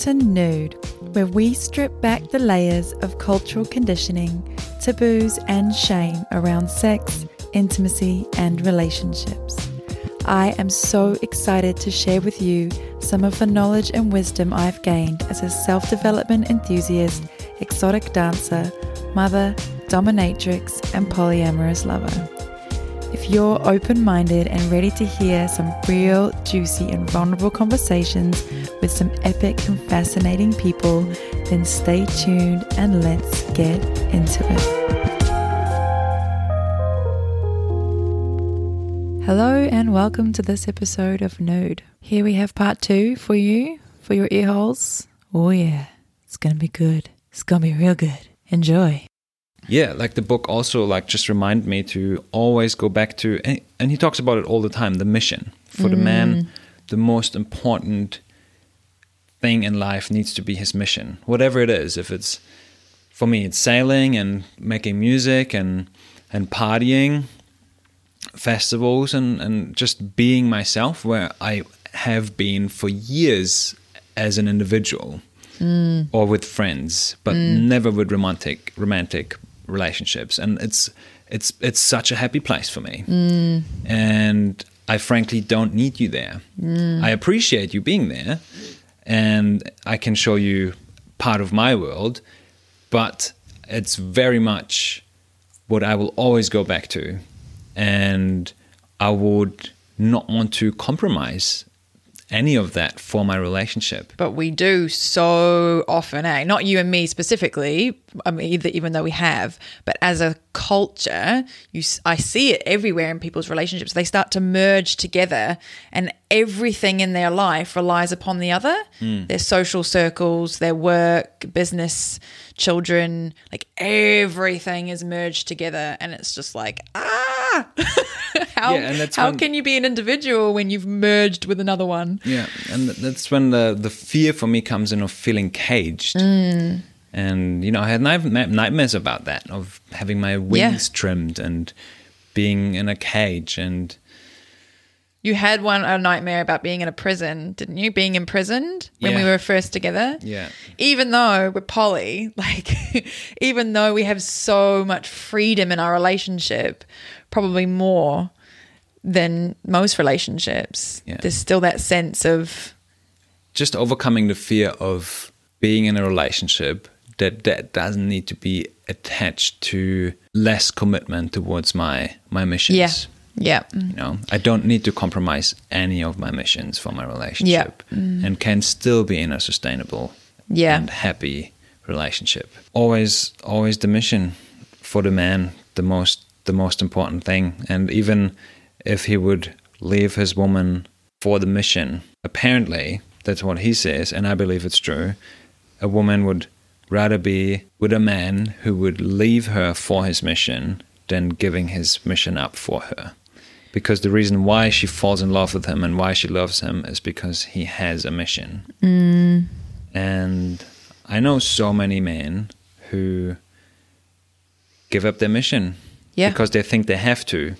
to Nude, where we strip back the layers of cultural conditioning, taboos, and shame around sex, intimacy, and relationships. I am so excited to share with you some of the knowledge and wisdom I've gained as a self development enthusiast, exotic dancer, mother, dominatrix, and polyamorous lover. If you're open minded and ready to hear some real, juicy, and vulnerable conversations with some epic and fascinating people, then stay tuned and let's get into it. Hello, and welcome to this episode of Nude. Here we have part two for you, for your ear holes. Oh, yeah, it's gonna be good. It's gonna be real good. Enjoy yeah like the book also like just remind me to always go back to and, and he talks about it all the time the mission for mm. the man the most important thing in life needs to be his mission whatever it is if it's for me it's sailing and making music and and partying festivals and and just being myself where i have been for years as an individual mm. or with friends but mm. never with romantic romantic relationships, and it's it's it's such a happy place for me. Mm. And I frankly don't need you there. Mm. I appreciate you being there, and I can show you part of my world, but it's very much what I will always go back to, and I would not want to compromise any of that for my relationship. But we do so often, eh? Not you and me specifically. I mean, even though we have, but as a culture, you I see it everywhere in people's relationships. They start to merge together, and everything in their life relies upon the other. Mm. Their social circles, their work, business, children, like everything is merged together, and it's just like ah. how yeah, how when, can you be an individual when you've merged with another one? Yeah, and that's when the the fear for me comes in of feeling caged. Mm. And you know, I had nightmares about that of having my wings yeah. trimmed and being in a cage and you had one a nightmare about being in a prison, didn't you? Being imprisoned when yeah. we were first together. Yeah. Even though we're poly, like even though we have so much freedom in our relationship, probably more than most relationships. Yeah. There's still that sense of just overcoming the fear of being in a relationship that that doesn't need to be attached to less commitment towards my my missions. Yeah. Yeah. You know, I don't need to compromise any of my missions for my relationship yeah. mm. and can still be in a sustainable yeah. and happy relationship. Always always the mission for the man the most the most important thing and even if he would leave his woman for the mission apparently that's what he says and I believe it's true a woman would rather be with a man who would leave her for his mission than giving his mission up for her. Because the reason why she falls in love with him and why she loves him is because he has a mission. Mm. And I know so many men who give up their mission yeah. because they think they have to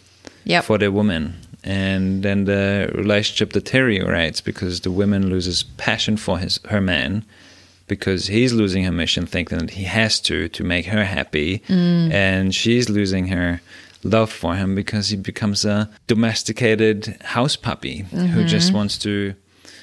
yep. for the woman. And then the relationship deteriorates because the woman loses passion for his her man because he's losing her mission thinking that he has to to make her happy mm. and she's losing her love for him because he becomes a domesticated house puppy mm-hmm. who just wants to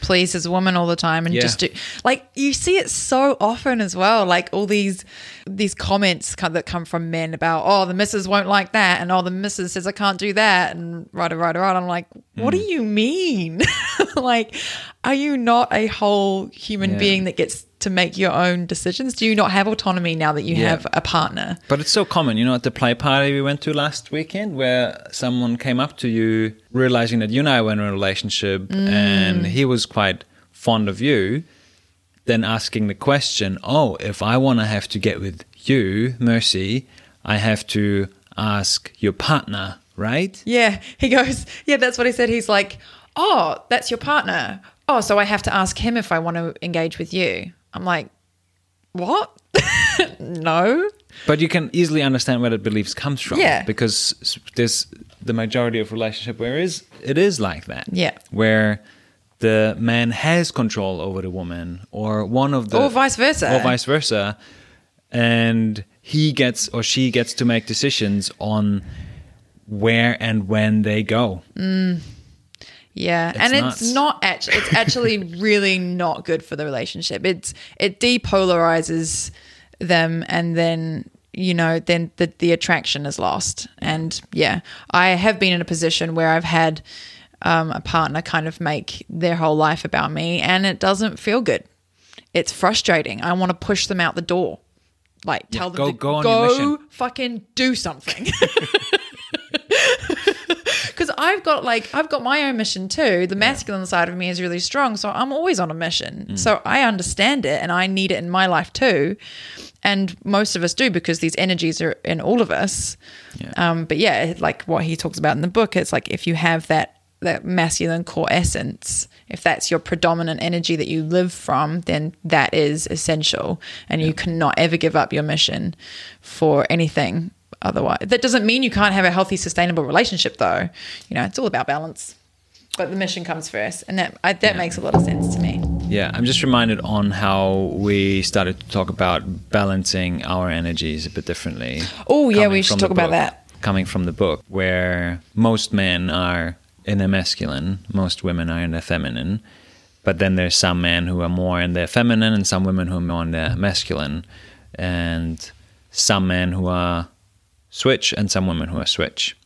please his woman all the time and yeah. just do like you see it so often as well like all these these comments that come from men about oh the missus won't like that and oh the missus says I can't do that and right right right I'm like what mm. do you mean like are you not a whole human yeah. being that gets to make your own decisions? Do you not have autonomy now that you yeah. have a partner? But it's so common, you know, at the play party we went to last weekend where someone came up to you realizing that you and I were in a relationship mm. and he was quite fond of you, then asking the question, oh, if I want to have to get with you, Mercy, I have to ask your partner, right? Yeah. He goes, yeah, that's what he said. He's like, oh, that's your partner. Oh, so I have to ask him if I want to engage with you. I'm like, what? no. But you can easily understand where that beliefs comes from. Yeah. Because there's the majority of relationship where it is, it is like that. Yeah. Where the man has control over the woman or one of the Or vice versa. or vice versa and he gets or she gets to make decisions on where and when they go mm. Yeah, and nuts. it's not actually it's actually really not good for the relationship. It's it depolarizes them and then you know then the the attraction is lost. And yeah, I have been in a position where I've had um, a partner kind of make their whole life about me and it doesn't feel good. It's frustrating. I want to push them out the door. Like tell them go- to go mission. fucking do something. I've got like I've got my own mission too. The masculine side of me is really strong, so I'm always on a mission. Mm. So I understand it, and I need it in my life too. And most of us do because these energies are in all of us. Yeah. Um, but yeah, like what he talks about in the book, it's like if you have that that masculine core essence, if that's your predominant energy that you live from, then that is essential, and you cannot ever give up your mission for anything otherwise. That doesn't mean you can't have a healthy, sustainable relationship, though. You know, it's all about balance. But the mission comes first, and that I, that makes a lot of sense to me. Yeah, I'm just reminded on how we started to talk about balancing our energies a bit differently. Oh, yeah, we should talk the about that. Coming from the book, where most men are in their masculine, most women are in their feminine, but then there's some men who are more in their feminine and some women who are more in their masculine, and some men who are switch and some women who are switch.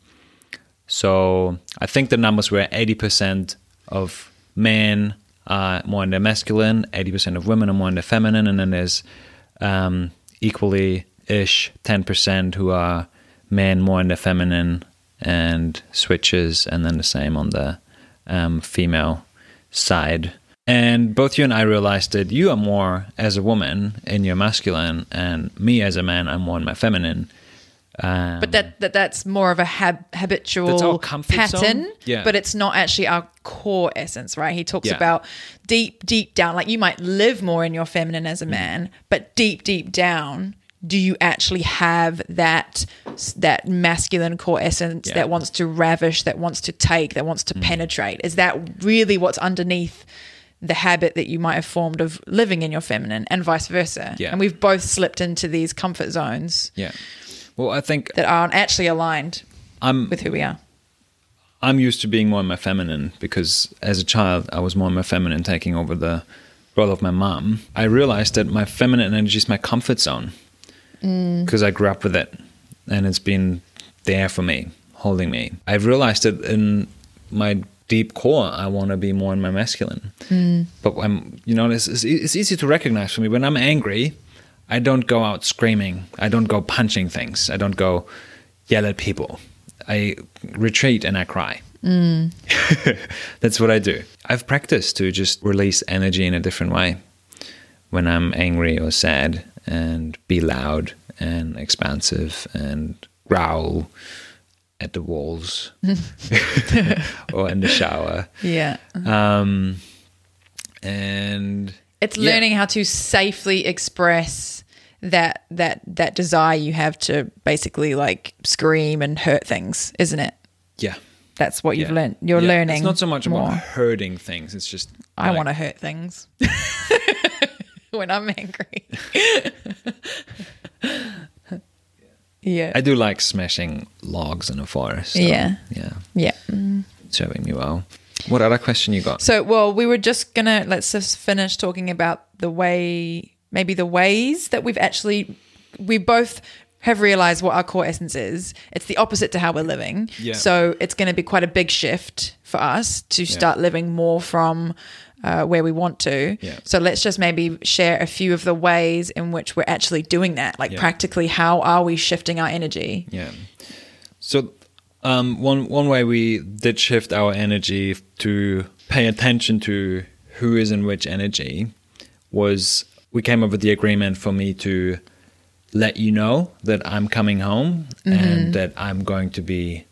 So I think the numbers were 80% of men are more in their masculine, 80% of women are more in their feminine, and then there's um, equally ish 10% who are men more in their feminine and switches, and then the same on the um, female side. And both you and I realized that you are more as a woman in your masculine, and me as a man, I'm more in my feminine. Um, But that, that that's more of a hab- habitual That's our comfort pattern. zone? Yeah. But it's not actually our core essence, right? He talks Yeah. about deep, deep down. Like you might live more in your feminine Mm. as a man, but deep, deep down, do you actually have that that masculine core essence Yeah. that wants to ravish, that wants to take, that wants to Mm. penetrate? Is that really what's underneath? The habit that you might have formed of living in your feminine and vice versa. Yeah. And we've both slipped into these comfort zones yeah. Well, I think that aren't actually aligned I'm with who we are. I'm used to being more in my feminine because as a child I was more in my feminine, taking over the role of my mom. I realized that my feminine energy is my comfort zone mm. because I grew up with it, and it's been there for me, holding me. I've realized that in my deep core, I want to be more in my masculine. Mm. But I'm, you know, it's, it's, it's easy to recognize for me when I'm angry. I don't go out screaming. I don't go punching things. I don't go yell at people. I retreat and I cry. That's what I do. I've practiced to just release energy in a different way when I'm angry or sad and be loud and expansive and growl at the walls or in the shower. Yeah. Um, and It's yeah. learning how to safely express that that that desire you have to basically like scream and hurt things, isn't it? Yeah. That's what you've yeah. learned. You're Yeah. learning. It's not so much more. about hurting things. It's just I like- want to hurt things when I'm angry. yeah. I do like smashing logs in a forest. so, Yeah. Yeah. yeah. Mm. Serving me well. What other question you got? So, well, we were just gonna let's just finish talking about the way, maybe the ways that we've actually, we both have realized what our core essence is. It's the opposite to how we're living. Yeah. So it's going to be quite a big shift for us to start living more from uh, where we want to. Yeah. So let's just maybe share a few of the ways in which we're actually doing that. Like Yeah. practically, how are we shifting our energy? Yeah. So um, one one way we did shift our energy to pay attention to who is in which energy was we came up with the agreement for me to let you know that I'm coming home and that I'm going to be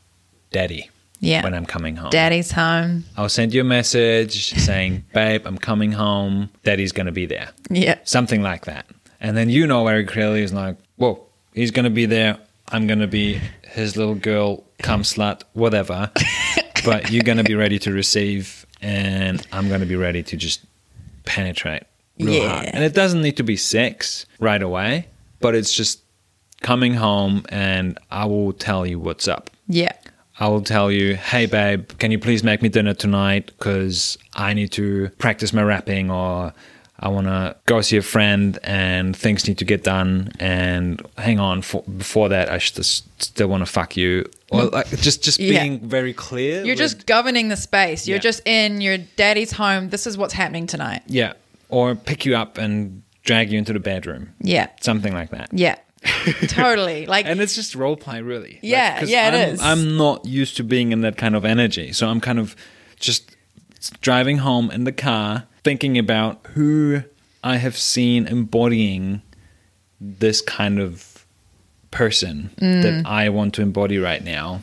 daddy Yeah. when I'm coming home. Daddy's home. I'll send you a message saying, "Babe, I'm coming home. Daddy's going to be there." Yeah. something like that. And then you know very clearly is like, whoa, he's gonna be there. I'm gonna be his little girl, cum slut, whatever. but you're gonna be ready to receive and I'm going to be ready to just penetrate real Yeah. hard. And it doesn't need to be sex right away, but it's just coming home and I will tell you what's up. Yeah. I will tell you, hey babe, can you please make me dinner tonight? Because I need to practice my rapping, or I want to go see a friend, and things need to get done. And hang on, for, before that, I just still want to fuck you, or like just just Yeah. being very clear. You're with- just governing the space. You're Yeah. just in your daddy's home. This is what's happening tonight. yeah, or pick you up and drag you into the bedroom, Yeah. something like that. Yeah. totally. Like and it's just role play really Like, yeah, it I'm, is. I'm not used to being in that kind of energy so i'm kind of just driving home in the car thinking about who i have seen embodying this kind of person Mm. that i want to embody right now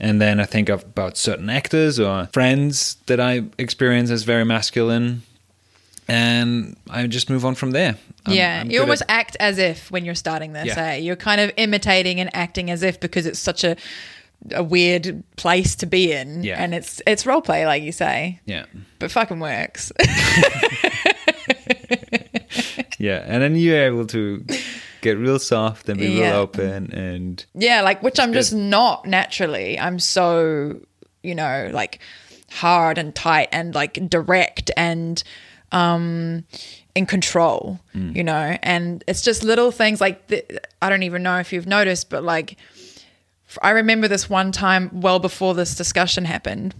and then i think of about certain actors or friends that i experience as very masculine and i just move on from there I'm- yeah, I'm you almost at- act as if when you're starting this. Yeah. Eh? You're kind of imitating and acting as if because it's such a a weird place to be in, Yeah. and it's it's role play, like you say, yeah but fucking works. Yeah, and then you're able to get real soft and be Yeah. real open and Yeah, like which I'm just not naturally. I'm so, you know, like hard and tight and like direct and um in control, you know. And it's just little things like th- I don't even know if you've noticed, but like I remember this one time well before this discussion happened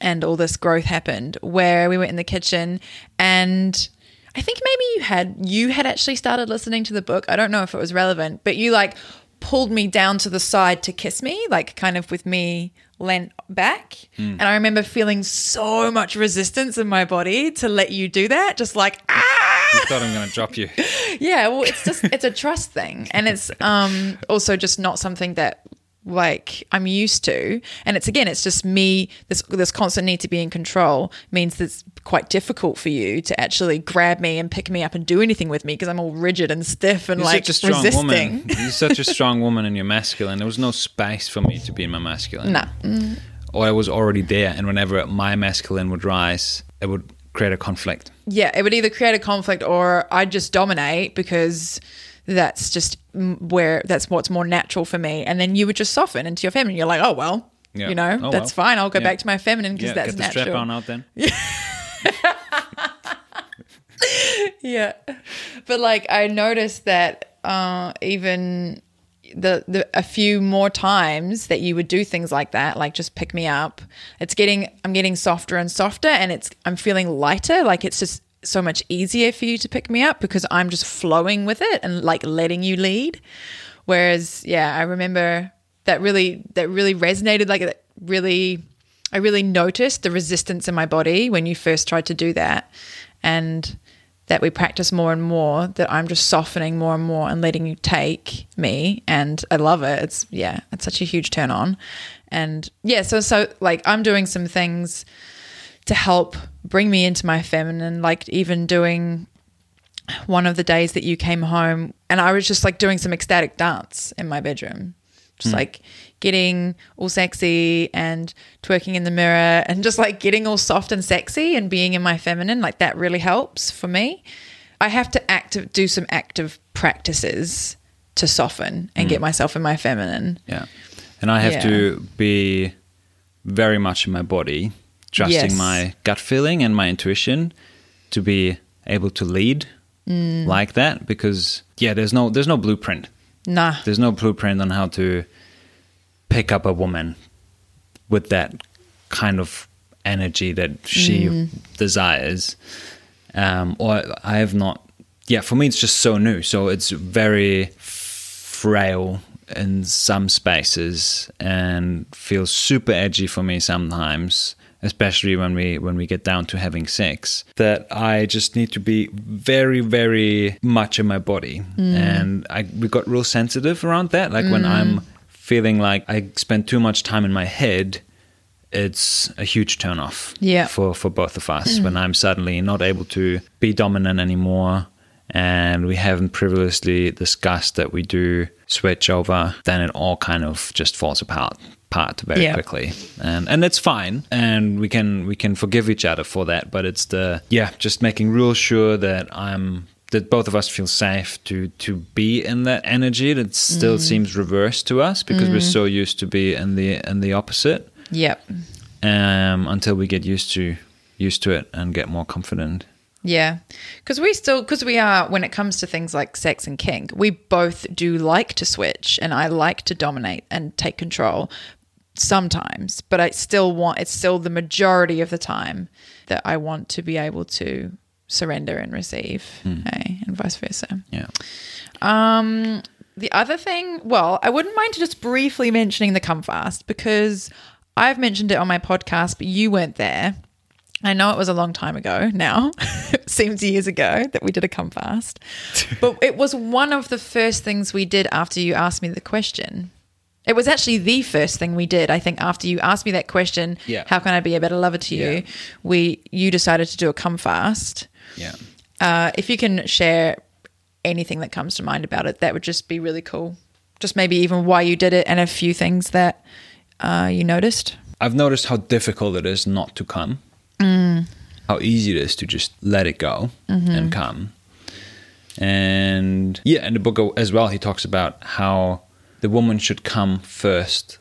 and all this growth happened where we were in the kitchen and I think maybe you had you had actually started listening to the book. I don't know if it was relevant, but you like pulled me down to the side to kiss me, like kind of with me leant back. And I remember feeling so much resistance in my body to let you do that, just like ah you thought I'm going to drop you. yeah well it's just it's a trust thing and it's um also just not something that like i'm used to and it's again it's just me this this constant need to be in control means that it's quite difficult for you to actually grab me and pick me up and do anything with me because i'm all rigid and stiff and You're like such a strong resisting woman. You're such a strong woman and you're masculine. There was no space for me to be in my masculine. no Or I was already there, and whenever my masculine would rise, it would create a conflict. yeah it would either create a conflict or i'd just dominate because that's just where that's what's more natural for me and then you would just soften into your feminine you're like oh well Yeah. you know Oh, that's well. fine i'll go Yeah. back to my feminine because Yeah, that's get the natural strap on out then. yeah but like i noticed that uh even the, the a few more times that you would do things like that like just pick me up it's getting i'm getting softer and softer and it's i'm feeling lighter like it's just so much easier for you to pick me up because i'm just flowing with it and like letting you lead. Whereas yeah i remember that really that really resonated like it really i really noticed the resistance in my body when you first tried to do that and that we practice more and more that i'm just softening more and more and letting you take me and i love it. It's yeah it's such a huge turn on. And yeah so so like i'm doing some things to help bring me into my feminine like even doing one of the days that you came home and I was just like doing some ecstatic dance in my bedroom. Just hmm. like getting all sexy and twerking in the mirror and just like getting all soft and sexy and being in my feminine. Like that really helps for me. I have to active do some active practices to soften and get hmm. myself in my feminine. Yeah. And I have Yeah. to be very much in my body, trusting Yes. my gut feeling and my intuition to be able to lead Mm. like that because yeah, there's no there's no blueprint. Nah. There's no blueprint on how to pick up a woman with that kind of energy that she Mm. desires. Um, or I have not. Yeah, for me, it's just so new. So it's very frail in some spaces and feels super edgy for me sometimes especially when we when we get down to having sex that i just need to be very very much in my body. Mm. And i we got real sensitive around that. Like when mm. i'm feeling like i spend too much time in my head it's a huge turn off Yeah. for for both of us mm. when i'm suddenly not able to be dominant anymore. And we haven't previously discussed that we do switch over, then it all kind of just falls apart part very Yeah. quickly. And and it's fine. And we can we can forgive each other for that but it's the yeah just making real sure that i'm that both of us feel safe to to be in that energy that still seems reversed to us because we're so used to be in the in the opposite. Yep. um until we get used to used to it and get more confident. Yeah. Because we still, because we are, when it comes to things like sex and kink, we both do like to switch and I like to dominate and take control sometimes, but I still want, it's still the majority of the time that I want to be able to surrender and receive, eh, and vice versa. yeah Um, the other thing, well, I wouldn't mind just briefly mentioning the come fast because I've mentioned it on my podcast, but you weren't there. I know it was a long time ago now. it seems years ago that we did a come fast. but it was one of the first things we did after you asked me the question. It was actually the first thing we did. I think after you asked me that question, Yeah. how can I be a better lover to you? Yeah. We you decided to do a come fast. yeah Uh, if you can share anything that comes to mind about it, that would just be really cool. Just maybe even why you did it and a few things that uh, you noticed. I've noticed how difficult it is not to come. How easy it is to just let it go and come. And yeah, in the book as well, he talks about how the woman should come first,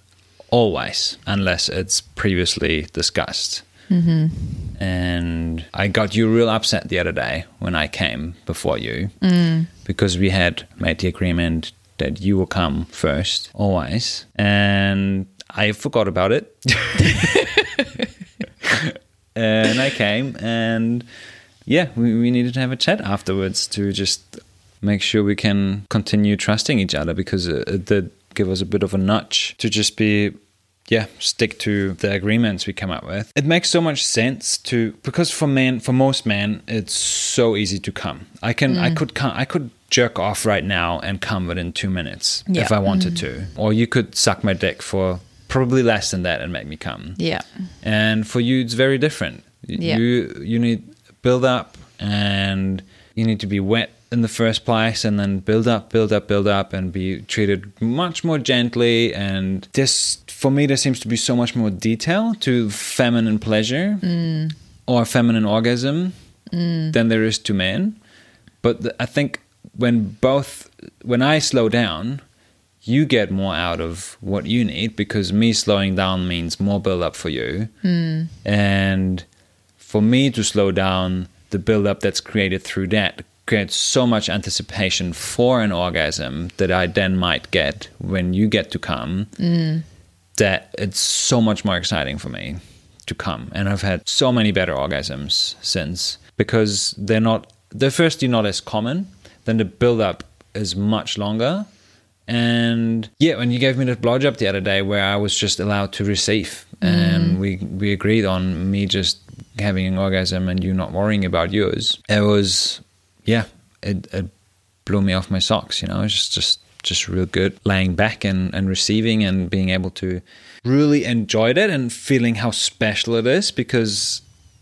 always, unless it's previously discussed. Mm-hmm. And I got you real upset the other day when I came before you mm. because we had made the agreement that you will come first, always. And I forgot about it. and I came, and yeah, we, we needed to have a chat afterwards to just make sure we can continue trusting each other because it, it did give us a bit of a nudge to just be yeah stick to the agreements we come up with. It makes so much sense to because for men for most men it's so easy to come. I can i mm. could come i could jerk off right now and come within two minutes Yeah. if i wanted mm. to. Or you could suck my dick for probably less than that and make me come. Yeah. and for you it's very different. Yeah. you you need build up and you need to be wet in the first place and then build up build up build up and be treated much more gently. And this for me there seems to be so much more detail to feminine pleasure mm. or feminine orgasm mm. than there is to men. But the, i think when both when i slow down you get more out of what you need because me slowing down means more build up for you. Hmm. And for me to slow down the build up that's created through that creates so much anticipation for an orgasm that i then might get when you get to come that it's so much more exciting for me to come. And i've had so many better orgasms since because they're not they're firstly not as common then the build up is much longer. And yeah when you gave me that blowjob the other day where i was just allowed to receive and mm. we we agreed on me just having an orgasm and you not worrying about yours it was yeah it, it blew me off my socks you know it's just just just real good laying back and, and receiving and being able to really enjoy it and feeling how special it is because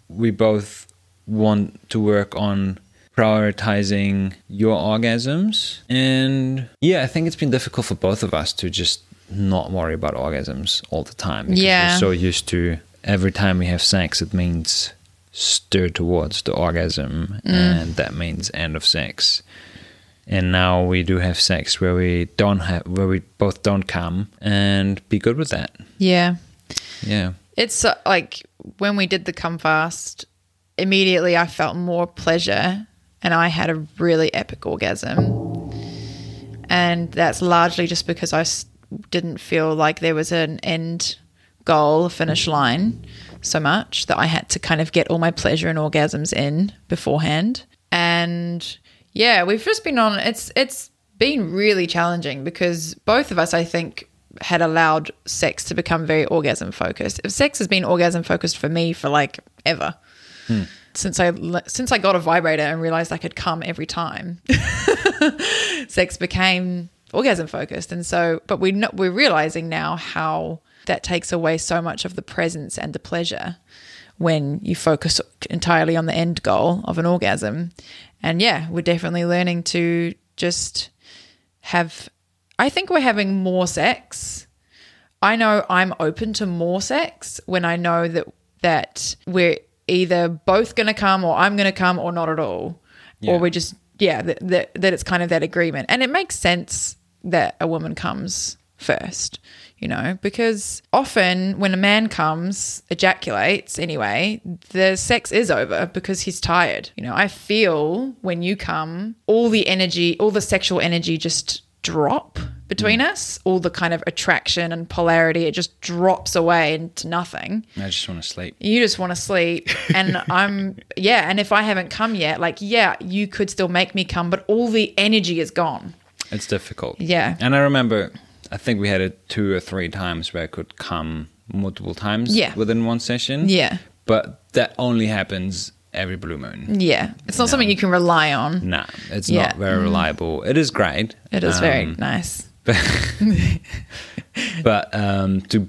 we both want to work on prioritizing your orgasms and yeah i think it's been difficult for both of us to just not worry about orgasms all the time because Yeah. we're so used to every time we have sex it means stir towards the orgasm and that means end of sex and now we do have sex where we don't have where we both don't come and be good with that Yeah. yeah It's uh, like when we did the come fast, immediately I felt more pleasure and I had a really epic orgasm. And that's largely just because I didn't feel like there was an end goal, a finish line so much that I had to kind of get all my pleasure and orgasms in beforehand. And yeah, we've just been on it's it's been really challenging because both of us I think had allowed sex to become very orgasm focused. If sex has been orgasm focused for me for like ever. Hmm. Since I since I got a vibrator and realized I could come every time, sex became orgasm focused and so but we know, we're realizing now how that takes away so much of the presence and the pleasure when you focus entirely on the end goal of an orgasm. And yeah, we're definitely learning to just have, I think we're having more sex. I know I'm open to more sex when I know that that we're either both going to come or I'm going to come or not at all. Yeah. Or we're just yeah, that, that that it's kind of that agreement. And it makes sense that a woman comes first, you know, because often when a man comes, ejaculates anyway, the sex is over because he's tired. You know, I feel when you come, all the energy, all the sexual energy just drop between mm. us, all the kind of attraction and polarity, it just drops away into nothing I just want to sleep. you just want to sleep and i'm yeah and if i haven't come yet like yeah you could still make me come but all the energy is gone It's difficult. Yeah. And I remember, I think we had it two or three times where I could come multiple times Yeah. within one session. Yeah. But that only happens every blue moon. yeah it's not something you can rely on Nah, it's Yeah. not very reliable. It is great. it is very um, nice But um, to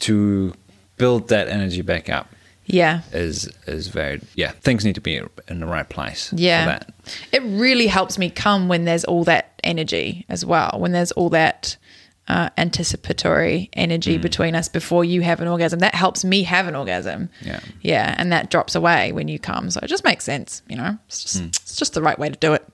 to build that energy back up yeah is is very yeah. Things need to be in the right place. yeah For that. it really helps me come when there's all that energy as well when there's all that uh, anticipatory energy Mm. between us before you have an orgasm that helps me have an orgasm Yeah. yeah and that drops away when you come so it just makes sense you know it's just it's just the right way to do it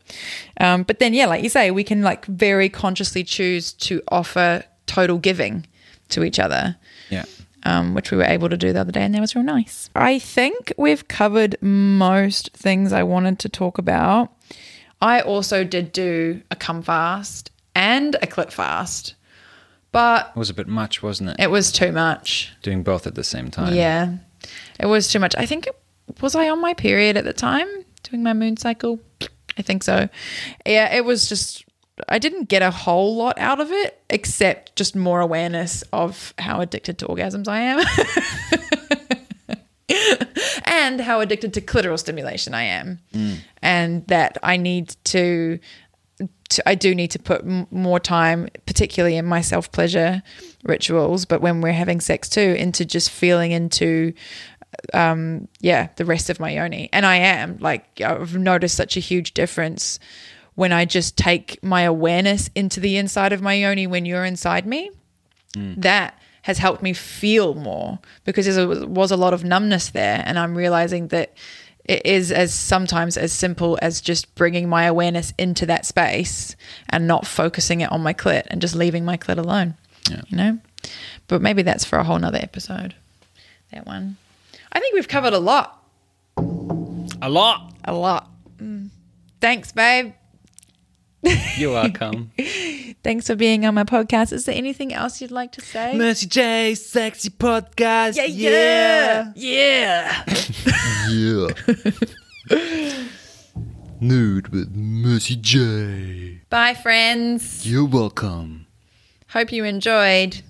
um, but then yeah like you say we can like very consciously choose to offer total giving to each other Yeah. um, which we were able to do the other day, and that was real nice. I think we've covered most things I wanted to talk about. I also did do a cum fast and a clit fast, but It was a bit much, wasn't it? it was too much. Doing both at the same time. Yeah, it was too much. I think it, was I on my period at the time doing my moon cycle. I think so. Yeah, it was just I didn't get a whole lot out of it except just more awareness of how addicted to orgasms I am. and how addicted to clitoral stimulation I am. Mm. And that I need to to, I do need to put m- more time, particularly in my self pleasure rituals, but when we're having sex too, into just feeling into, um, yeah, the rest of my yoni. And I am like, I've noticed such a huge difference when I just take my awareness into the inside of my yoni when you're inside me. That has helped me feel more because there was a lot of numbness there. And I'm realizing that it is as sometimes as simple as just bringing my awareness into that space and not focusing it on my clit and just leaving my clit alone. Yeah. You know? But maybe that's for a whole nother episode. That one. I think we've covered a lot. A lot. A lot. Mm. Thanks, babe. You're welcome. Thanks for being on my podcast. Is there anything else you'd like to say? Mercy J, sexy podcast. yeah. Yeah. Yeah. yeah. Nude with Mercy J. Bye, friends. You're welcome. Hope you enjoyed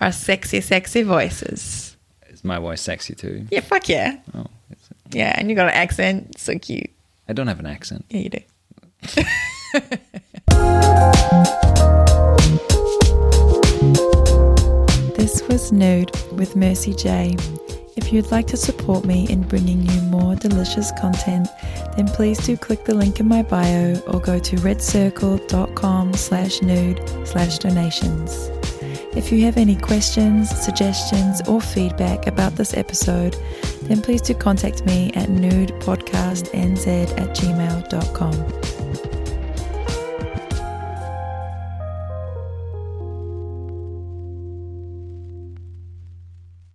our sexy, sexy voices. Is my voice sexy too? Yeah, fuck yeah. Oh, it's, Yeah, and you got an accent. So cute. I don't have an accent. Yeah, you do. This was Nude with Mercy J. If you'd like to support me in bringing you more delicious content, then please do click the link in my bio or go to redcircle.com slash nude slash donations. If you have any questions, suggestions, or feedback about this episode, then please do contact me at nudepodcastnz at gmail.com.